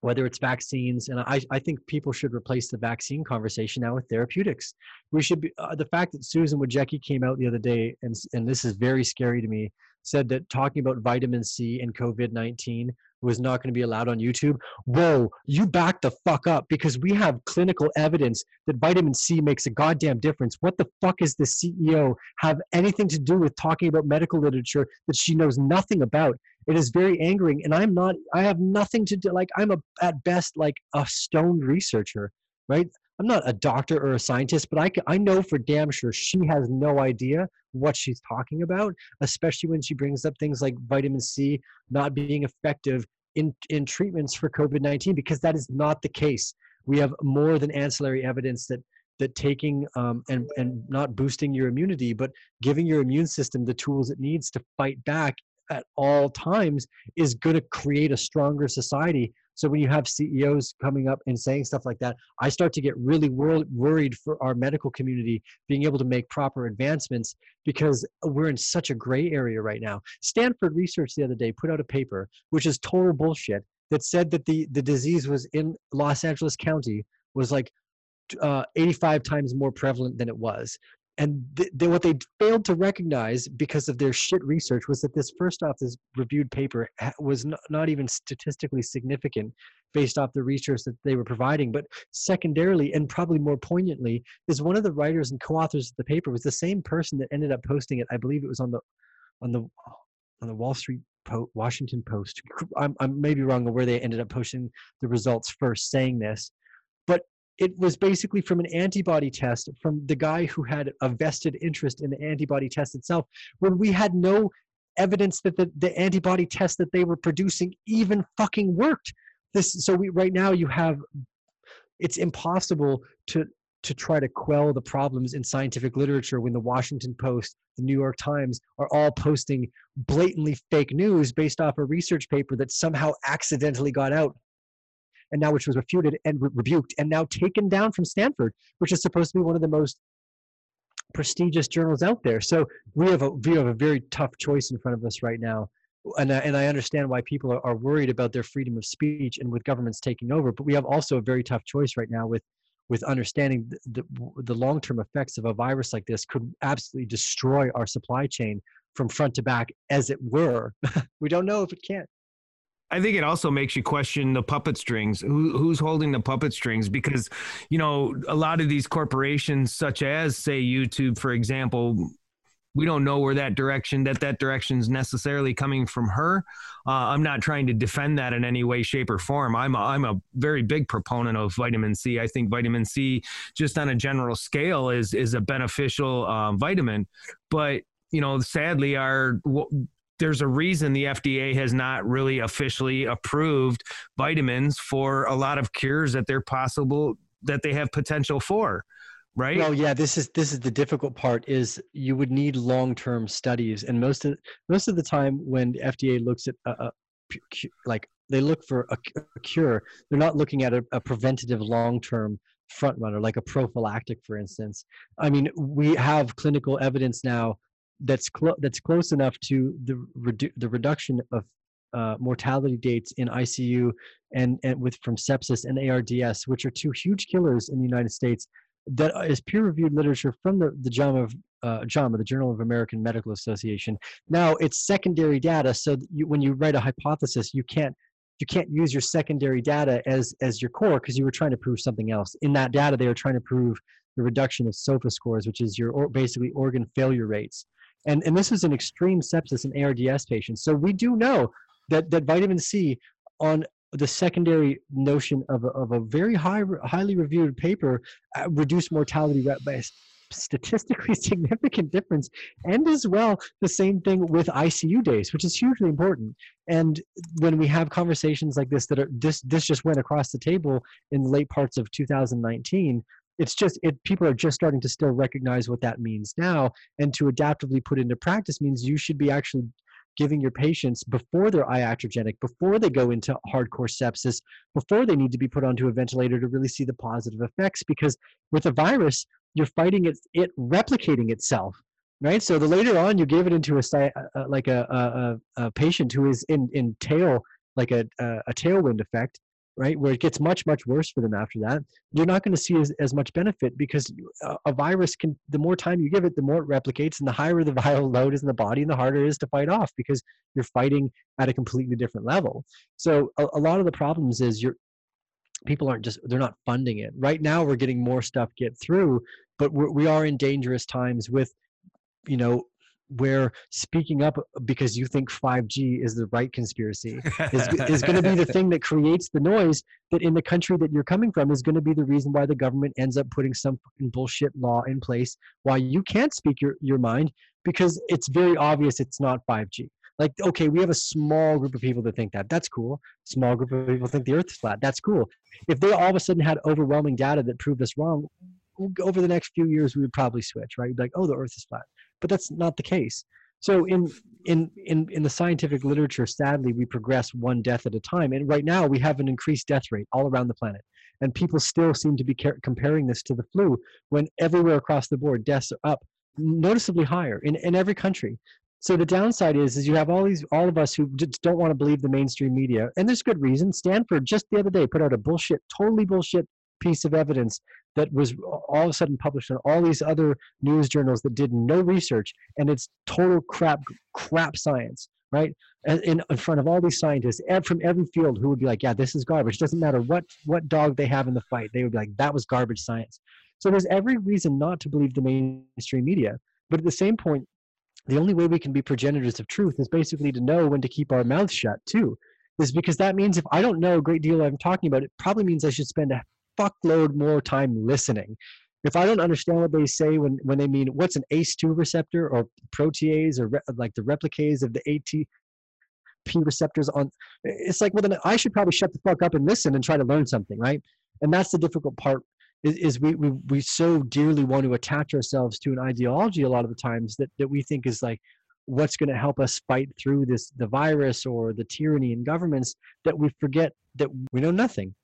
whether it's vaccines, and I, I think people should replace the vaccine conversation now with therapeutics. We should be uh, the fact that Susan Wojcicki came out the other day, and and this is very scary to me, said that talking about vitamin C and COVID nineteen was not going to be allowed on YouTube. Whoa, you back the fuck up because we have clinical evidence that vitamin C makes a goddamn difference. What the fuck is the CEO have anything to do with talking about medical literature that she knows nothing about? It is very angering, and I'm not. I have nothing to do. Like I'm a at best like a stoned researcher, right? I'm not a doctor or a scientist, but I, I know for damn sure she has no idea what she's talking about, especially when she brings up things like vitamin C not being effective in, in treatments for COVID 19, because that is not the case. We have more than ancillary evidence that that taking um, and and not boosting your immunity, but giving your immune system the tools it needs to fight back at all times is going to create a stronger society so when you have CEOs coming up and saying stuff like that, I start to get really wor- worried for our medical community being able to make proper advancements because we're in such a gray area right now. Stanford Research the other day put out a paper, which is total bullshit, that said that the, the disease was in Los Angeles County was like uh, 85 times more prevalent than it was and th- what they failed to recognize because of their shit research was that this first off this reviewed paper was n- not even statistically significant based off the research that they were providing. But secondarily and probably more poignantly is one of the writers and co-authors of the paper was the same person that ended up posting it. I believe it was on the on the on the wall street po- washington post. I'm, I'm maybe wrong on where they ended up posting the results first saying this it was basically from an antibody test from the guy who had a vested interest in the antibody test itself when we had no evidence that the, the antibody test that they were producing even fucking worked. This so we right now you have it's impossible to to try to quell the problems in scientific literature when the Washington Post, the New York Times are all posting blatantly fake news based off a research paper that somehow accidentally got out and now which was refuted and re- rebuked and now taken down from Stanford, which is supposed to be one of the most prestigious journals out there. So we have a we have a very tough choice in front of us right now. And I, and I understand why people are, are worried about their freedom of speech and with governments taking over. But we have also a very tough choice right now with with understanding the, the, the long-term effects of a virus like this could absolutely destroy our supply chain from front to back as it were [laughs] we don't know if it can I think it also makes you question the puppet strings. Who, who's holding the puppet strings? Because, you know, a lot of these corporations, such as, say, YouTube, for example, we don't know where that direction that that direction is necessarily coming from her. Uh, I'm not trying to defend that in any way, shape, or form. I'm a, I'm a very big proponent of vitamin C. I think vitamin C, just on a general scale, is is a beneficial uh, vitamin. But you know, sadly, our there's a reason the FDA has not really officially approved vitamins for a lot of cures that they're possible that they have potential for right? Well yeah this is this is the difficult part is you would need long-term studies. And most of most of the time when the fda looks at a, a like they look for a, a, cure they're not looking at a, a preventative long-term front runner like a prophylactic for instance. I mean we have clinical evidence now that's close that's close enough to the redu- the reduction of uh, mortality dates in ICU and, and with from sepsis and ARDS, which are two huge killers in the United States, that is peer-reviewed literature from the, the JAMA, uh, JAMA, the Journal of American Medical Association. Now it's secondary data, so you, when you write a hypothesis, you can't you can't use your secondary data as as your core because you were trying to prove something else. In that data, they were trying to prove the reduction of SOFA scores, which is your or basically organ failure rates. And, and this is an extreme sepsis in ARDS patients. So we do know that, that vitamin C on the secondary notion of a, of a very high, highly reviewed paper uh, reduced mortality by a statistically [laughs] significant difference and as well the same thing with icu days which is hugely important and when we have conversations like this that are this this just went across the table in the late parts of 2019 it's just it people are just starting to still recognize what that means now and to adaptively put into practice means you should be actually giving your patients before they're iatrogenic, before they go into hardcore sepsis, before they need to be put onto a ventilator to really see the positive effects. Because with a virus, you're fighting it, it replicating itself, right? So the later on you give it into a like a, a, a patient who is in in tail like a, a tailwind effect, right where it gets much much worse for them after that you're not going to see as, as much benefit because a, a, virus can the more time you give it the more it replicates and the higher the [laughs] viral load is in the body and the harder it is to fight off because you're fighting at a completely different level. So a, a lot of the problems is you're people aren't just they're not funding it. Right now we're getting more stuff get through but we're, we are in dangerous times with you know where speaking up because you think 5G is the right conspiracy is, is going to be the [laughs] thing that creates the noise that in the country that you're coming from is going to be the reason why the government ends up putting some bullshit law in place why you can't speak your, your mind because it's very obvious it's not 5G. Like, okay, we have a small group of people that think that. That's cool. Small group of people think the earth is flat. That's cool. If they all of a sudden had overwhelming data that proved us wrong, over the next few years, we would probably switch, right? Like, oh, the earth is flat but that's not the case. So in in in in the scientific literature, sadly, we progress one death at a time, and right now we have an increased death rate all around the planet, and people still seem to be comparing this to the flu when everywhere across the board deaths are up noticeably higher in in every country. So the downside is, is you have all these, all of us who just don't want to believe the mainstream media, and there's good reason. Stanford just the other day put out a bullshit, totally bullshit piece of evidence that was all of a sudden published in all these other news journals that did no research and it's total crap crap science right? In, in front of all these scientists from every field who would be like yeah this is garbage. Doesn't matter what what dog they have in the fight they would be like that was garbage science. So there's every reason not to believe the mainstream media but at the same point the only way we can be progenitors of truth is basically to know when to keep our mouths shut too. Is because that means if i don't know a great deal i'm talking about it probably means i should spend a fuckload more time listening. If I don't understand what they say when, when they mean what's an ACE2 receptor or protease or re, like the replicase of the ATP receptors on, it's like, well, then I should probably shut the fuck up and listen and try to learn something, right? And that's the difficult part is, is we, we, we so dearly want to attach ourselves to an ideology a lot of the times that, that we think is like, what's going to help us fight through this the virus or the tyranny in governments that we forget that we know nothing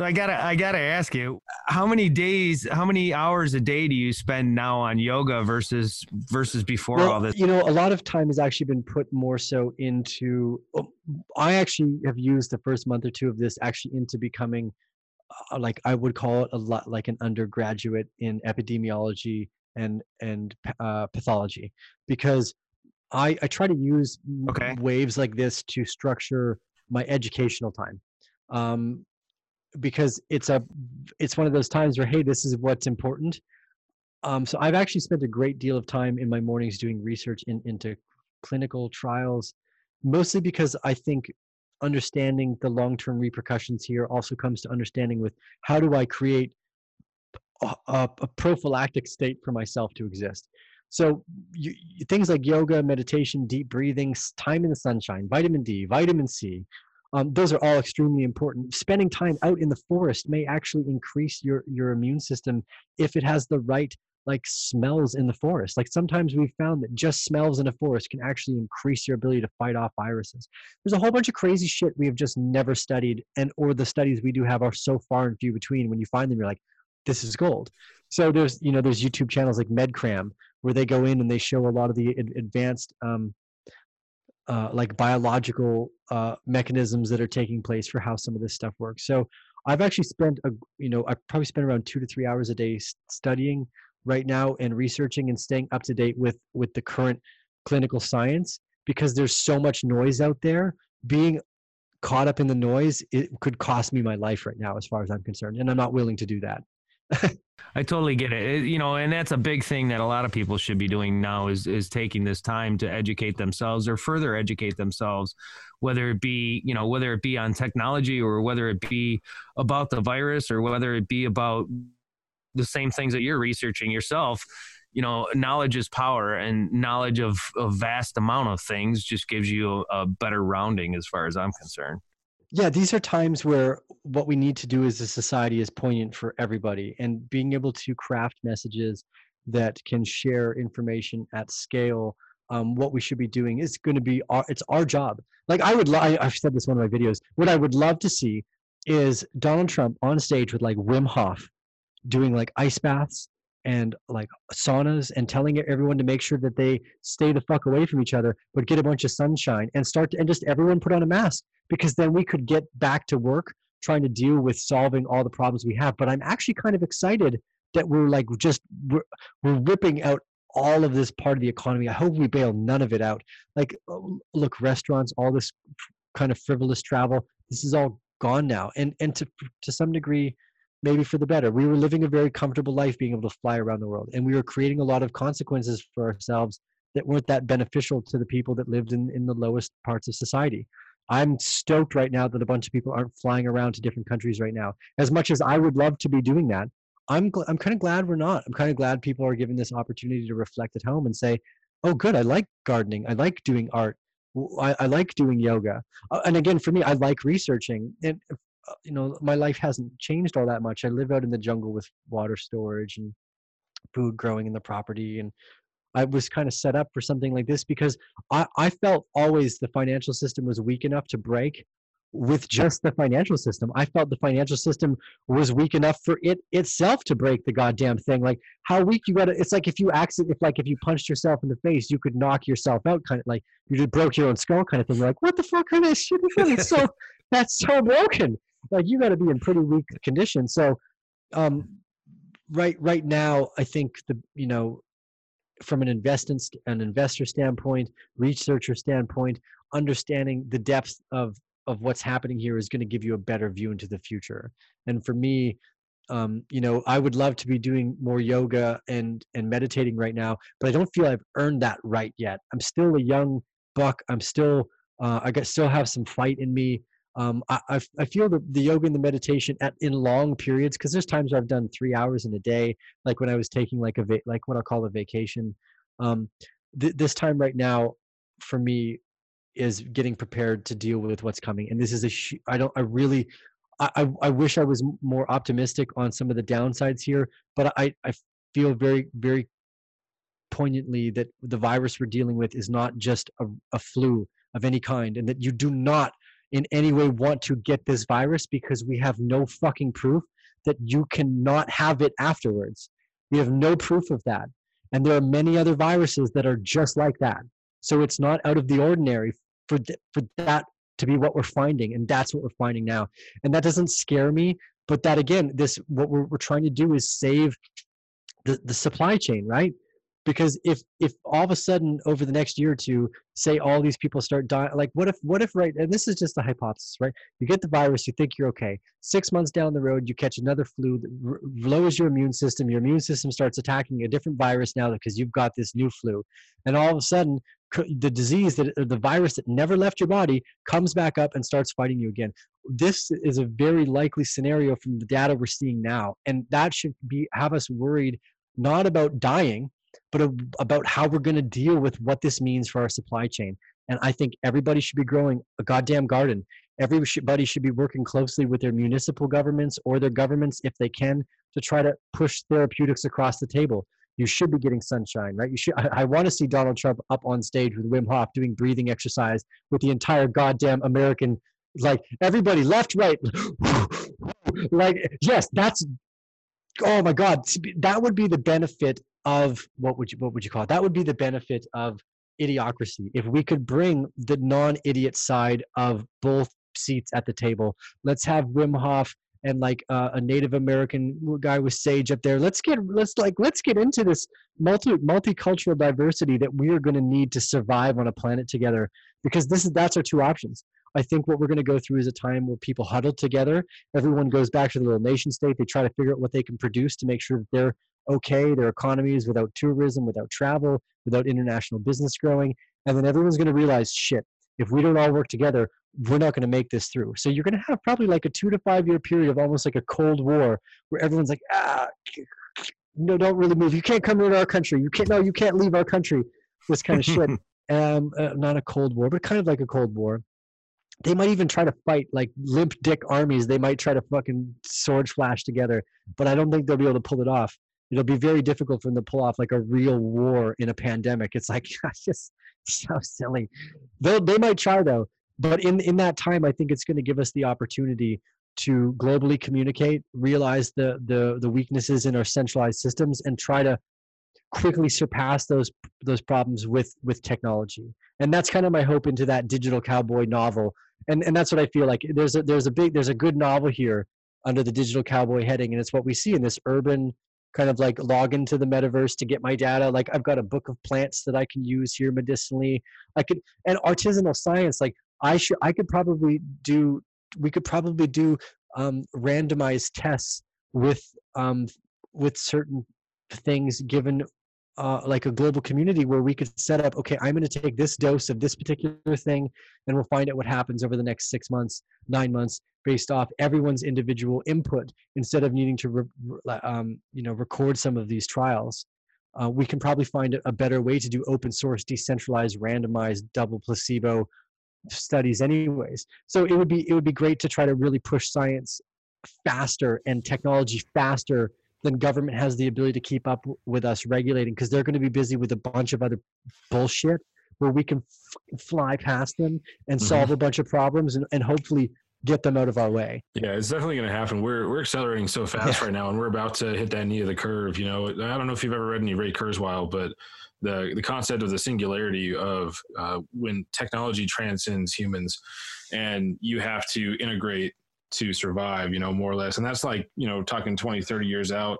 So I gotta I gotta ask you, how many days, how many hours a day do you spend now on yoga versus versus before well, all this? You know, a lot of time has actually been put more so into. oh, I actually have used the first month or two of this actually into becoming, uh, like I would call it a lot like an undergraduate in epidemiology and and uh, pathology, because I I try to use Okay. waves like this to structure my educational time. Um, because it's a it's one of those times where hey this is what's important. Um, so i've actually spent a great deal of time in my mornings doing research in, into clinical trials mostly because i think understanding the long-term repercussions here also comes to understanding with how do i create a, a, prophylactic state for myself to exist. So you- things like yoga meditation deep breathing time in the sunshine vitamin d vitamin c um, those are all extremely important. Spending time out in the forest may actually increase your your immune system if it has the right like smells in the forest. Like sometimes we've found that just smells in a forest can actually increase your ability to fight off viruses. There's a whole bunch of crazy shit we have just never studied, and or the studies we do have are so far and few between. When you find them, you're like, this is gold. So there's you know there's YouTube channels like MedCram where they go in and they show a lot of the advanced um, uh, like biological uh, mechanisms that are taking place for how some of this stuff works. So I've actually spent a you know I probably spend around two to three hours a day studying right now and researching and staying up to date with with the current clinical science because there's so much noise out there. Being caught up in the noise it could cost me my life right now as far as I'm concerned, and I'm not willing to do that. [laughs] I totally get it. It- You know, and that's a big thing that a lot of people should be doing now is is taking this time to educate themselves or further educate themselves, whether it be, you know, whether it be on technology or whether it be about the virus or whether it be about the same things that you're researching yourself. You know, knowledge is power and knowledge of a vast amount of things just gives you a, a better rounding as far as I'm concerned. Yeah these are times where what we need to do as a society is poignant for everybody and being able to craft messages that can share information at scale um, what we should be doing is going to be our, it's our job. Like i would I, i've said this in one of my videos what i would love to see is donald trump on stage with like wim hof doing like ice baths and like saunas and telling everyone to make sure that they stay the fuck away from each other but get a bunch of sunshine and start to, and just everyone put on a mask because then we could get back to work trying to deal with solving all the problems we have. But i'm actually kind of excited that we're like just we're, we're ripping out all of this part of the economy. I hope we bail none of it out. Like uh, look restaurants all this kind of frivolous travel this is all gone now. And and to to some degree maybe for the better we were living a very comfortable life being able to fly around the world and we were creating a lot of consequences for ourselves that weren't that beneficial to the people that lived in in the lowest parts of society I'm stoked right now that a bunch of people aren't flying around to different countries right now. As much as I would love to be doing that, I'm gl- I'm kind of glad we're not. I'm kind of glad people are given this opportunity to reflect at home and say, "Oh, good, I like gardening. I like doing art. I like doing yoga." Uh, and again, for me, I like researching. And Uh, you know, my life hasn't changed all that much. I live out in the jungle with water storage and food growing in the property and I was kind of set up for something like this because I, I felt always the financial system was weak enough to break with just the financial system. I felt the financial system was weak enough for it itself to break the goddamn thing. Like how weak you gotta it's like if you accident if like if you punched yourself in the face, you could knock yourself out kind of like you just broke your own skull kind of thing. You're like, what the fuck kind of shit is that? It's so [laughs] that's so broken. Like you gotta be in pretty weak condition. So um right right now I think the you know from an investment st- an investor standpoint, researcher standpoint, understanding the depth of of what's happening here is going to give you a better view into the future. And for me, um, you know, I would love to be doing more yoga and and meditating right now, but I don't feel I've earned that right yet. I'm still a young buck. I'm still uh, I got still have some fight in me. Um, I, I feel the, the yoga and the meditation at in long periods because there's times I've done three hours in a day, like when I was taking like a va- like what I'll call a vacation. Um, th- this time right now, for me, is getting prepared to deal with what's coming. And this is a sh- I don't I really I, I I wish I was more optimistic on some of the downsides here, but I I feel very very poignantly that the virus we're dealing with is not just a, a flu of any kind, and that you do not in any way want to get this virus because we have no fucking proof that you cannot have it afterwards. We have no proof of that. And there are many other viruses that are just like that. So it's not out of the ordinary for, th- for that to be what we're finding. And that's what we're finding now. And that doesn't scare me. But that again, this what we're, we're trying to do is save the, the supply chain, right? Because if if all of a sudden over the next year or two say all these people start dying like what if what if right and this is just a hypothesis right? You get the virus you think you're okay. Six months down the road you catch another flu that r- lowers your immune system your immune system starts attacking a different virus now because you've got this new flu. And all of a sudden the disease that the virus that never left your body comes back up and starts fighting you again. This is a very likely scenario from the data we're seeing now. And that should be have us worried not about dying but about how we're going to deal with what this means for our supply chain. And I think everybody should be growing a goddamn garden. Everybody should be working closely with their municipal governments or their governments if they can to try to push therapeutics across the table. You should be getting sunshine, right? You should. I, I want to see Donald Trump up on stage with Wim Hof doing breathing exercise with the entire goddamn American, like everybody left, right, [gasps] like yes, that's oh my god that would be the benefit of what would you what would you call it? That would be the benefit of idiocracy. If we could bring the non-idiot side of both seats at the table. Let's have Wim Hof and like uh, a Native American guy with Sage up there. Let's get let's like let's get into this multi multicultural diversity that we are going to need to survive on a planet together because this is that's our two options. I think what we're going to go through is a time where people huddle together. Everyone goes back to the little nation state. They try to figure out what they can produce to make sure that they're okay, their economies without tourism, without travel, without international business growing. And then everyone's going to realize shit, if we don't all work together, we're not going to make this through. So you're going to have probably like a two to five year period of almost like a Cold War where everyone's like, ah, no, don't really move. You can't come into our country. You can't, no, you can't leave our country. This kind of shit. [laughs] Um, uh, not a Cold War, but kind of like a Cold War. They might even try to fight like limp dick armies. They might try to fucking sword flash together, but I don't think they'll be able to pull it off it'll be very difficult for them to pull off like a real war in a pandemic. It's like [laughs] just so silly. They they might try though, but in in that time, I think it's going to give us the opportunity to globally communicate, realize the the the weaknesses in our centralized systems, and try to quickly surpass those those problems with with technology. And that's kind of my hope into that digital cowboy novel. And and that's what I feel like. There's a there's a big there's a good novel here under the digital cowboy heading, and it's what we see in this urban kind of like log into the metaverse to get my data like i've got a book of plants that i can use here medicinally i could and artisanal science like i should i could probably do we could probably do um, randomized tests with um, with certain things given uh, like a global community where we could set up okay i'm going to take this dose of this particular thing and we'll find out what happens over the next six months nine months based off everyone's individual input instead of needing to re- um, you know record some of these trials. Uh, we can probably find a better way to do open source decentralized randomized double placebo studies anyways. So it would be it would be great to try to really push science faster and technology faster then government has the ability to keep up with us regulating because they're going to be busy with a bunch of other bullshit where we can f- fly past them and mm-hmm. solve a bunch of problems and, and hopefully get them out of our way. Yeah, it's definitely going to happen. We're we're accelerating so fast yeah. right now, and we're about to hit that knee of the curve. You know, I don't know if you've ever read any Ray Kurzweil, but the the concept of the singularity of uh, when technology transcends humans, and you have to integrate to survive, you know, more or less. And that's like, you know, talking 20, 30 years out,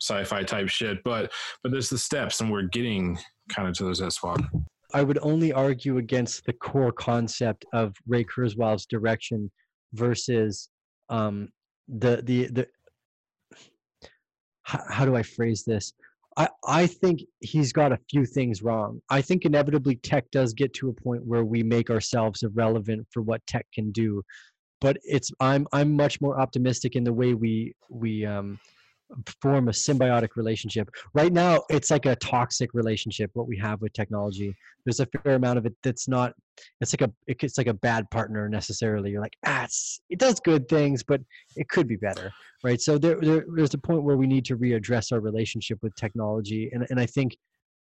sci-fi type shit. But but there's the steps and we're getting kind of to those SWOT. I would only argue against the core concept of Ray Kurzweil's direction versus um, the the the how, how do I phrase this? I, I think he's got a few things wrong. I think inevitably tech does get to a point where we make ourselves irrelevant for what tech can do but it's I'm I'm much more optimistic in the way we we um, form a symbiotic relationship. Right now, it's like a toxic relationship. What we have with technology, there's a fair amount of it that's not. It's like a it's like a bad partner necessarily. You're like ah, it does good things, but it could be better, right? So there, there there's a point where we need to readdress our relationship with technology, and and I think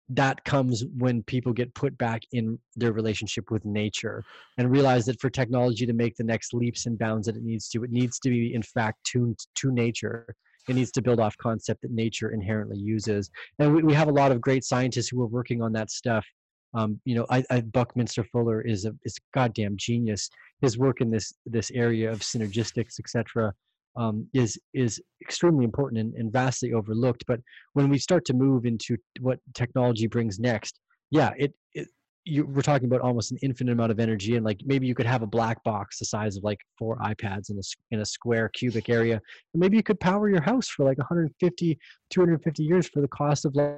that comes when people get put back in their relationship with nature and realize that for technology to make the next leaps and bounds that it needs to, it needs to be in fact tuned to nature. It needs to build off concept that nature inherently uses. And we, we have a lot of great scientists who are working on that stuff. Um, you know, I, I, Buckminster Fuller is a is a goddamn genius. His work in this this area of synergistics, etc., um, is is extremely important and, and vastly overlooked. But when we start to move into what technology brings next, yeah, it, it you, we're talking about almost an infinite amount of energy and like maybe you could have a black box the size of like four ipads in a, in a square cubic area and maybe you could power your house for like 150 250 years for the cost of like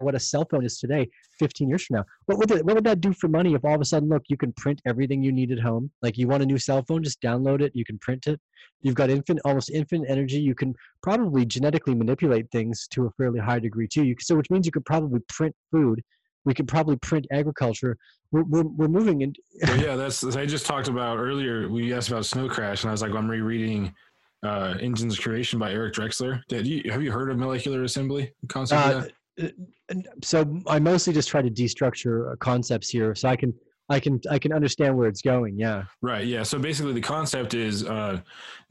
what a cell phone is today 15 years from now. What would, it, what would that do for money if all of a sudden look you can print everything you need at home? Like you want a new cell phone just download it you can print it. You've got infinite almost infinite energy you can probably genetically manipulate things to a fairly high degree too. You, so which means you could probably print food we could probably print agriculture. We're, we're, we're moving in [laughs] yeah that's i just talked about earlier we asked about snow crash and i was like well, i'm rereading uh, engines creation by eric drexler. Did you have you heard of molecular assembly concept uh, so I mostly just try to destructure uh, concepts here, so I can I can I can understand where it's going. Yeah. Right. Yeah. So basically, the concept is uh,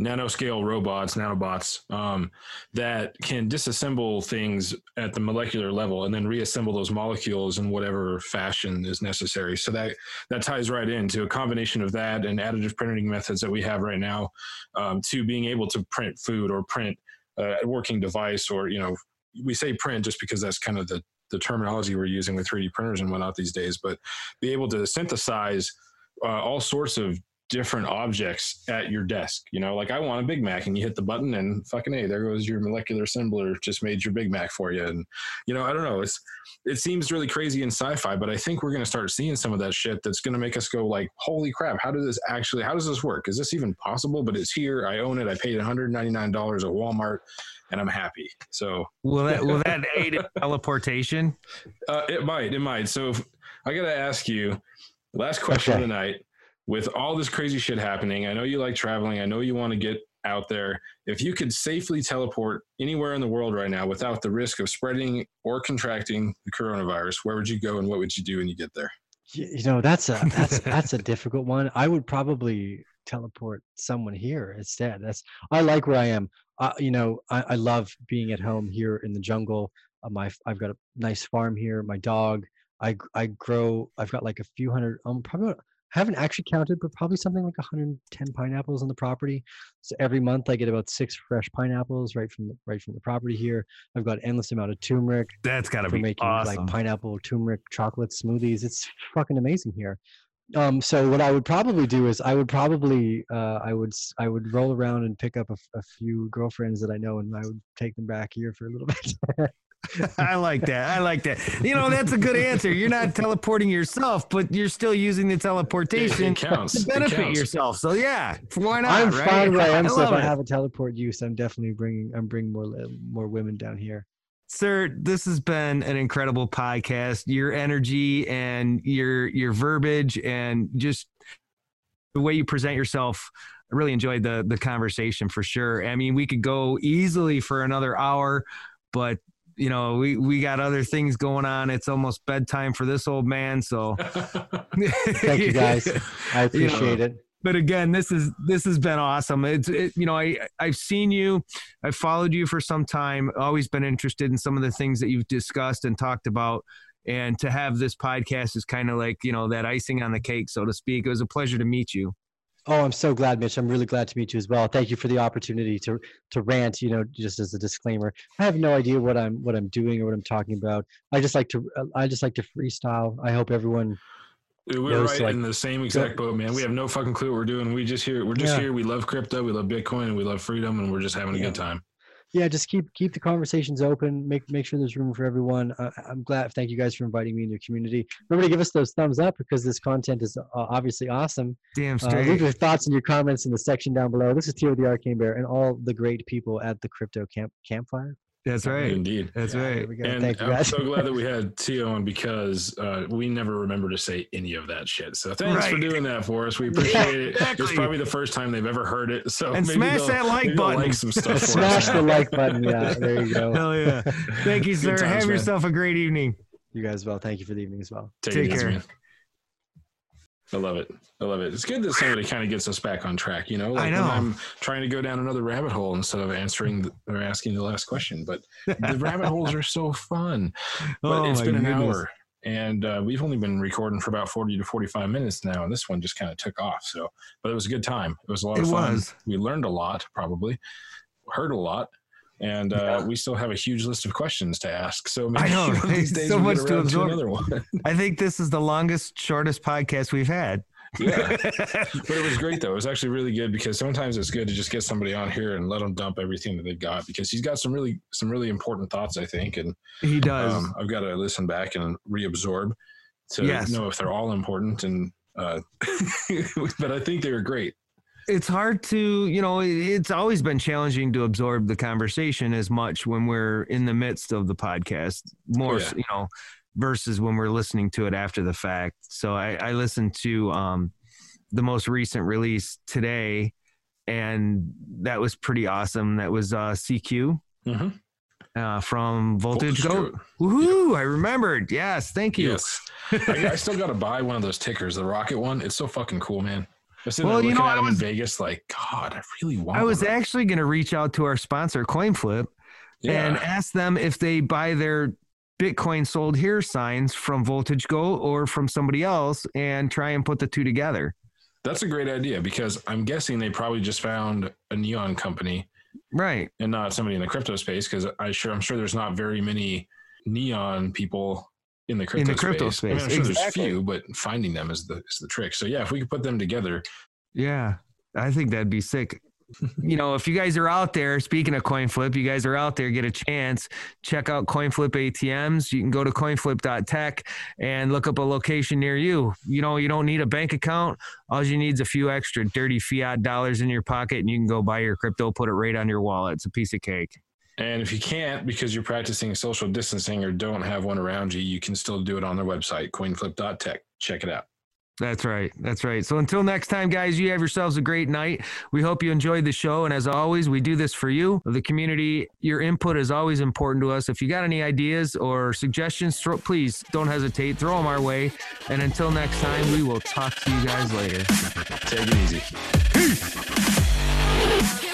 nanoscale robots, nanobots um, that can disassemble things at the molecular level and then reassemble those molecules in whatever fashion is necessary. So that that ties right into a combination of that and additive printing methods that we have right now um, to being able to print food or print uh, a working device or you know we say print just because that's kind of the the terminology we're using with 3D printers and whatnot these days, but be able to synthesize uh, all sorts of different objects at your desk. You know, like I want a Big Mac, and you hit the button, and fucking hey, there goes your molecular assembler, just made your Big Mac for you. And you know, I don't know, it's it seems really crazy in sci-fi, but I think we're going to start seeing some of that shit that's going to make us go like, holy crap, how does this actually? How does this work? Is this even possible? But it's here. I own it. I paid 199 dollars at Walmart and I'm happy. So will that will that [laughs] aid in teleportation? Uh, it might. It might. So I got to ask you, last question okay. of the night. With all this crazy shit happening, I know you like traveling. I know you want to get out there. If you could safely teleport anywhere in the world right now without the risk of spreading or contracting the coronavirus, where would you go and what would you do when you get there? You know, that's a that's that's a difficult one. I would probably teleport someone here instead. That's I like where I am. Uh, you know, I, I love being at home here in the jungle. Uh, my I've got a nice farm here. My dog. I I grow. I've got like a few hundred. Um, probably I haven't actually counted, but probably something like 110 pineapples on the property. So every month I get about six fresh pineapples right from the right from the property here. I've got endless amount of turmeric. That's gotta be making awesome. like pineapple turmeric chocolate smoothies. It's fucking amazing here um, so what I would probably do is I would probably uh, I would I would roll around and pick up a, a, few girlfriends that I know and I would take them back here for a little [laughs] bit. I like that. I like that. You know, that's a good answer. You're not teleporting yourself, but you're still using the teleportation to benefit yourself. So yeah, why not? I'm right? fine where I am. [laughs] I so if it. I have a teleport use, I'm definitely bringing I'm bringing more uh, more women down here. Sir, this has been an incredible podcast. Your energy and your your verbiage and just the way you present yourself, I really enjoyed the the conversation for sure. I mean, we could go easily for another hour, but you know, we we got other things going on. It's almost bedtime for this old man, so [laughs] thank you guys. [laughs] I appreciate you know, it but again, this is this has been awesome. It's it, you know I I've seen you, I've followed you for some time. Always been interested in some of the things that you've discussed and talked about. And to have this podcast is kind of like you know that icing on the cake, so to speak. It was a pleasure to meet you. Oh, I'm so glad, Mitch. I'm really glad to meet you as well. Thank you for the opportunity to to rant. You know, just as a disclaimer, I have no idea what I'm what I'm doing or what I'm talking about. I just like to I just like to freestyle. I hope everyone we're right like, in the same exact boat, man. We have no fucking clue what we're doing. We just here. We're just yeah. here. We love crypto. We love Bitcoin. And we love freedom. And we're just having a yeah. good time. Yeah, just keep keep the conversations open. Make make sure there's room for everyone. Uh, I'm glad. Thank you guys for inviting me in your community. Remember to give us those thumbs up because this content is uh, obviously awesome. Damn straight. Uh, leave your thoughts and your comments in the section down below. This is Tijo the Arcane Bear and all the great people at the Crypto Camp Campfire. That's right. Indeed. That's yeah, right. And Thank you. I'm so glad that we [laughs] had Tijo on because uh, we never remember to say any of that shit. So thanks right. for doing that for us. We appreciate it. Exactly. It's probably the first time they've ever heard it. So and smash that like button. Like some stuff. [laughs] smash the like button. Yeah, there you go. Hell yeah. Thank you, sir. Times, Have man. yourself a great evening. You guys as well. Thank you for the evening as well. Take, Take it care. man. I love it. I love it. It's good that somebody kind of gets us back on track. You know, I like know. when I'm trying to go down another rabbit hole instead of answering the, or asking the last question. But the [laughs] rabbit holes are so fun. But Oh it's been an goodness. hour, and uh, we've only been recording for about forty to forty-five minutes now, and this one just kind of took off. So, but it was a good time. It was a lot It of fun. was. We learned a lot, probably heard a lot. And uh, we still have a huge list of questions to ask. So maybe I [laughs] know, one of these right? So much to absorb. another one. [laughs] I think this is the longest, shortest podcast we've had. Yeah. [laughs] but it was great though. It was actually really good because sometimes it's good to just get somebody on here and let them dump everything that they've got because he's got some really some really important thoughts I think and he does. um, I've got to listen back and reabsorb to Yes. know if they're all important and uh, but I think they were great. It's hard to you know it's always been challenging to absorb the conversation as much when we're in the midst of the podcast more Oh, yeah. you know versus when we're listening to it after the fact so i, I listened to um the most recent release today and that was pretty awesome that was uh cq Mhm. uh, from voltage, Voltage Goat. Goat. Woohoo! I remembered. Yes, thank you. Yes. I, I still got to buy one of those tickers, the rocket one. It's so fucking cool, man. Well, you know, at I was- in Vegas, like, God, I really want. I was one actually going to reach out to our sponsor, CoinFlip, yeah. and ask them if they buy their Bitcoin sold here signs from Voltage Go or from somebody else and try and put the two together. That's a great idea because I'm guessing they probably just found a neon company Right. and not somebody in the crypto space because I sure I'm sure there's not very many neon people in the crypto the crypto space. I mean, space, I'm sure there's exactly. few, but finding them is the is the trick. So yeah, if we could put them together, Yeah. I think that'd be sick. you know, if you guys are out there, speaking of CoinFlip, you guys are out there, get a chance, check out CoinFlip ATMs. You can go to coinflip.tech and look up a location near you. You know, you don't need a bank account. All you need is a few extra dirty fiat dollars in your pocket and you can go buy your crypto, put it right on your wallet. It's a piece of cake. And if you can't because you're practicing social distancing or don't have one around you, you can still do it on their website, coinflip.tech. Check it out. That's right. That's right. So until next time, guys, you have yourselves a great night. We hope you enjoyed the show. And as always, we do this for you, the community. Your input is always important to us. If you got any ideas or suggestions, throw, please don't hesitate. Throw them our way. And until next time, we will talk to you guys later. Take it easy.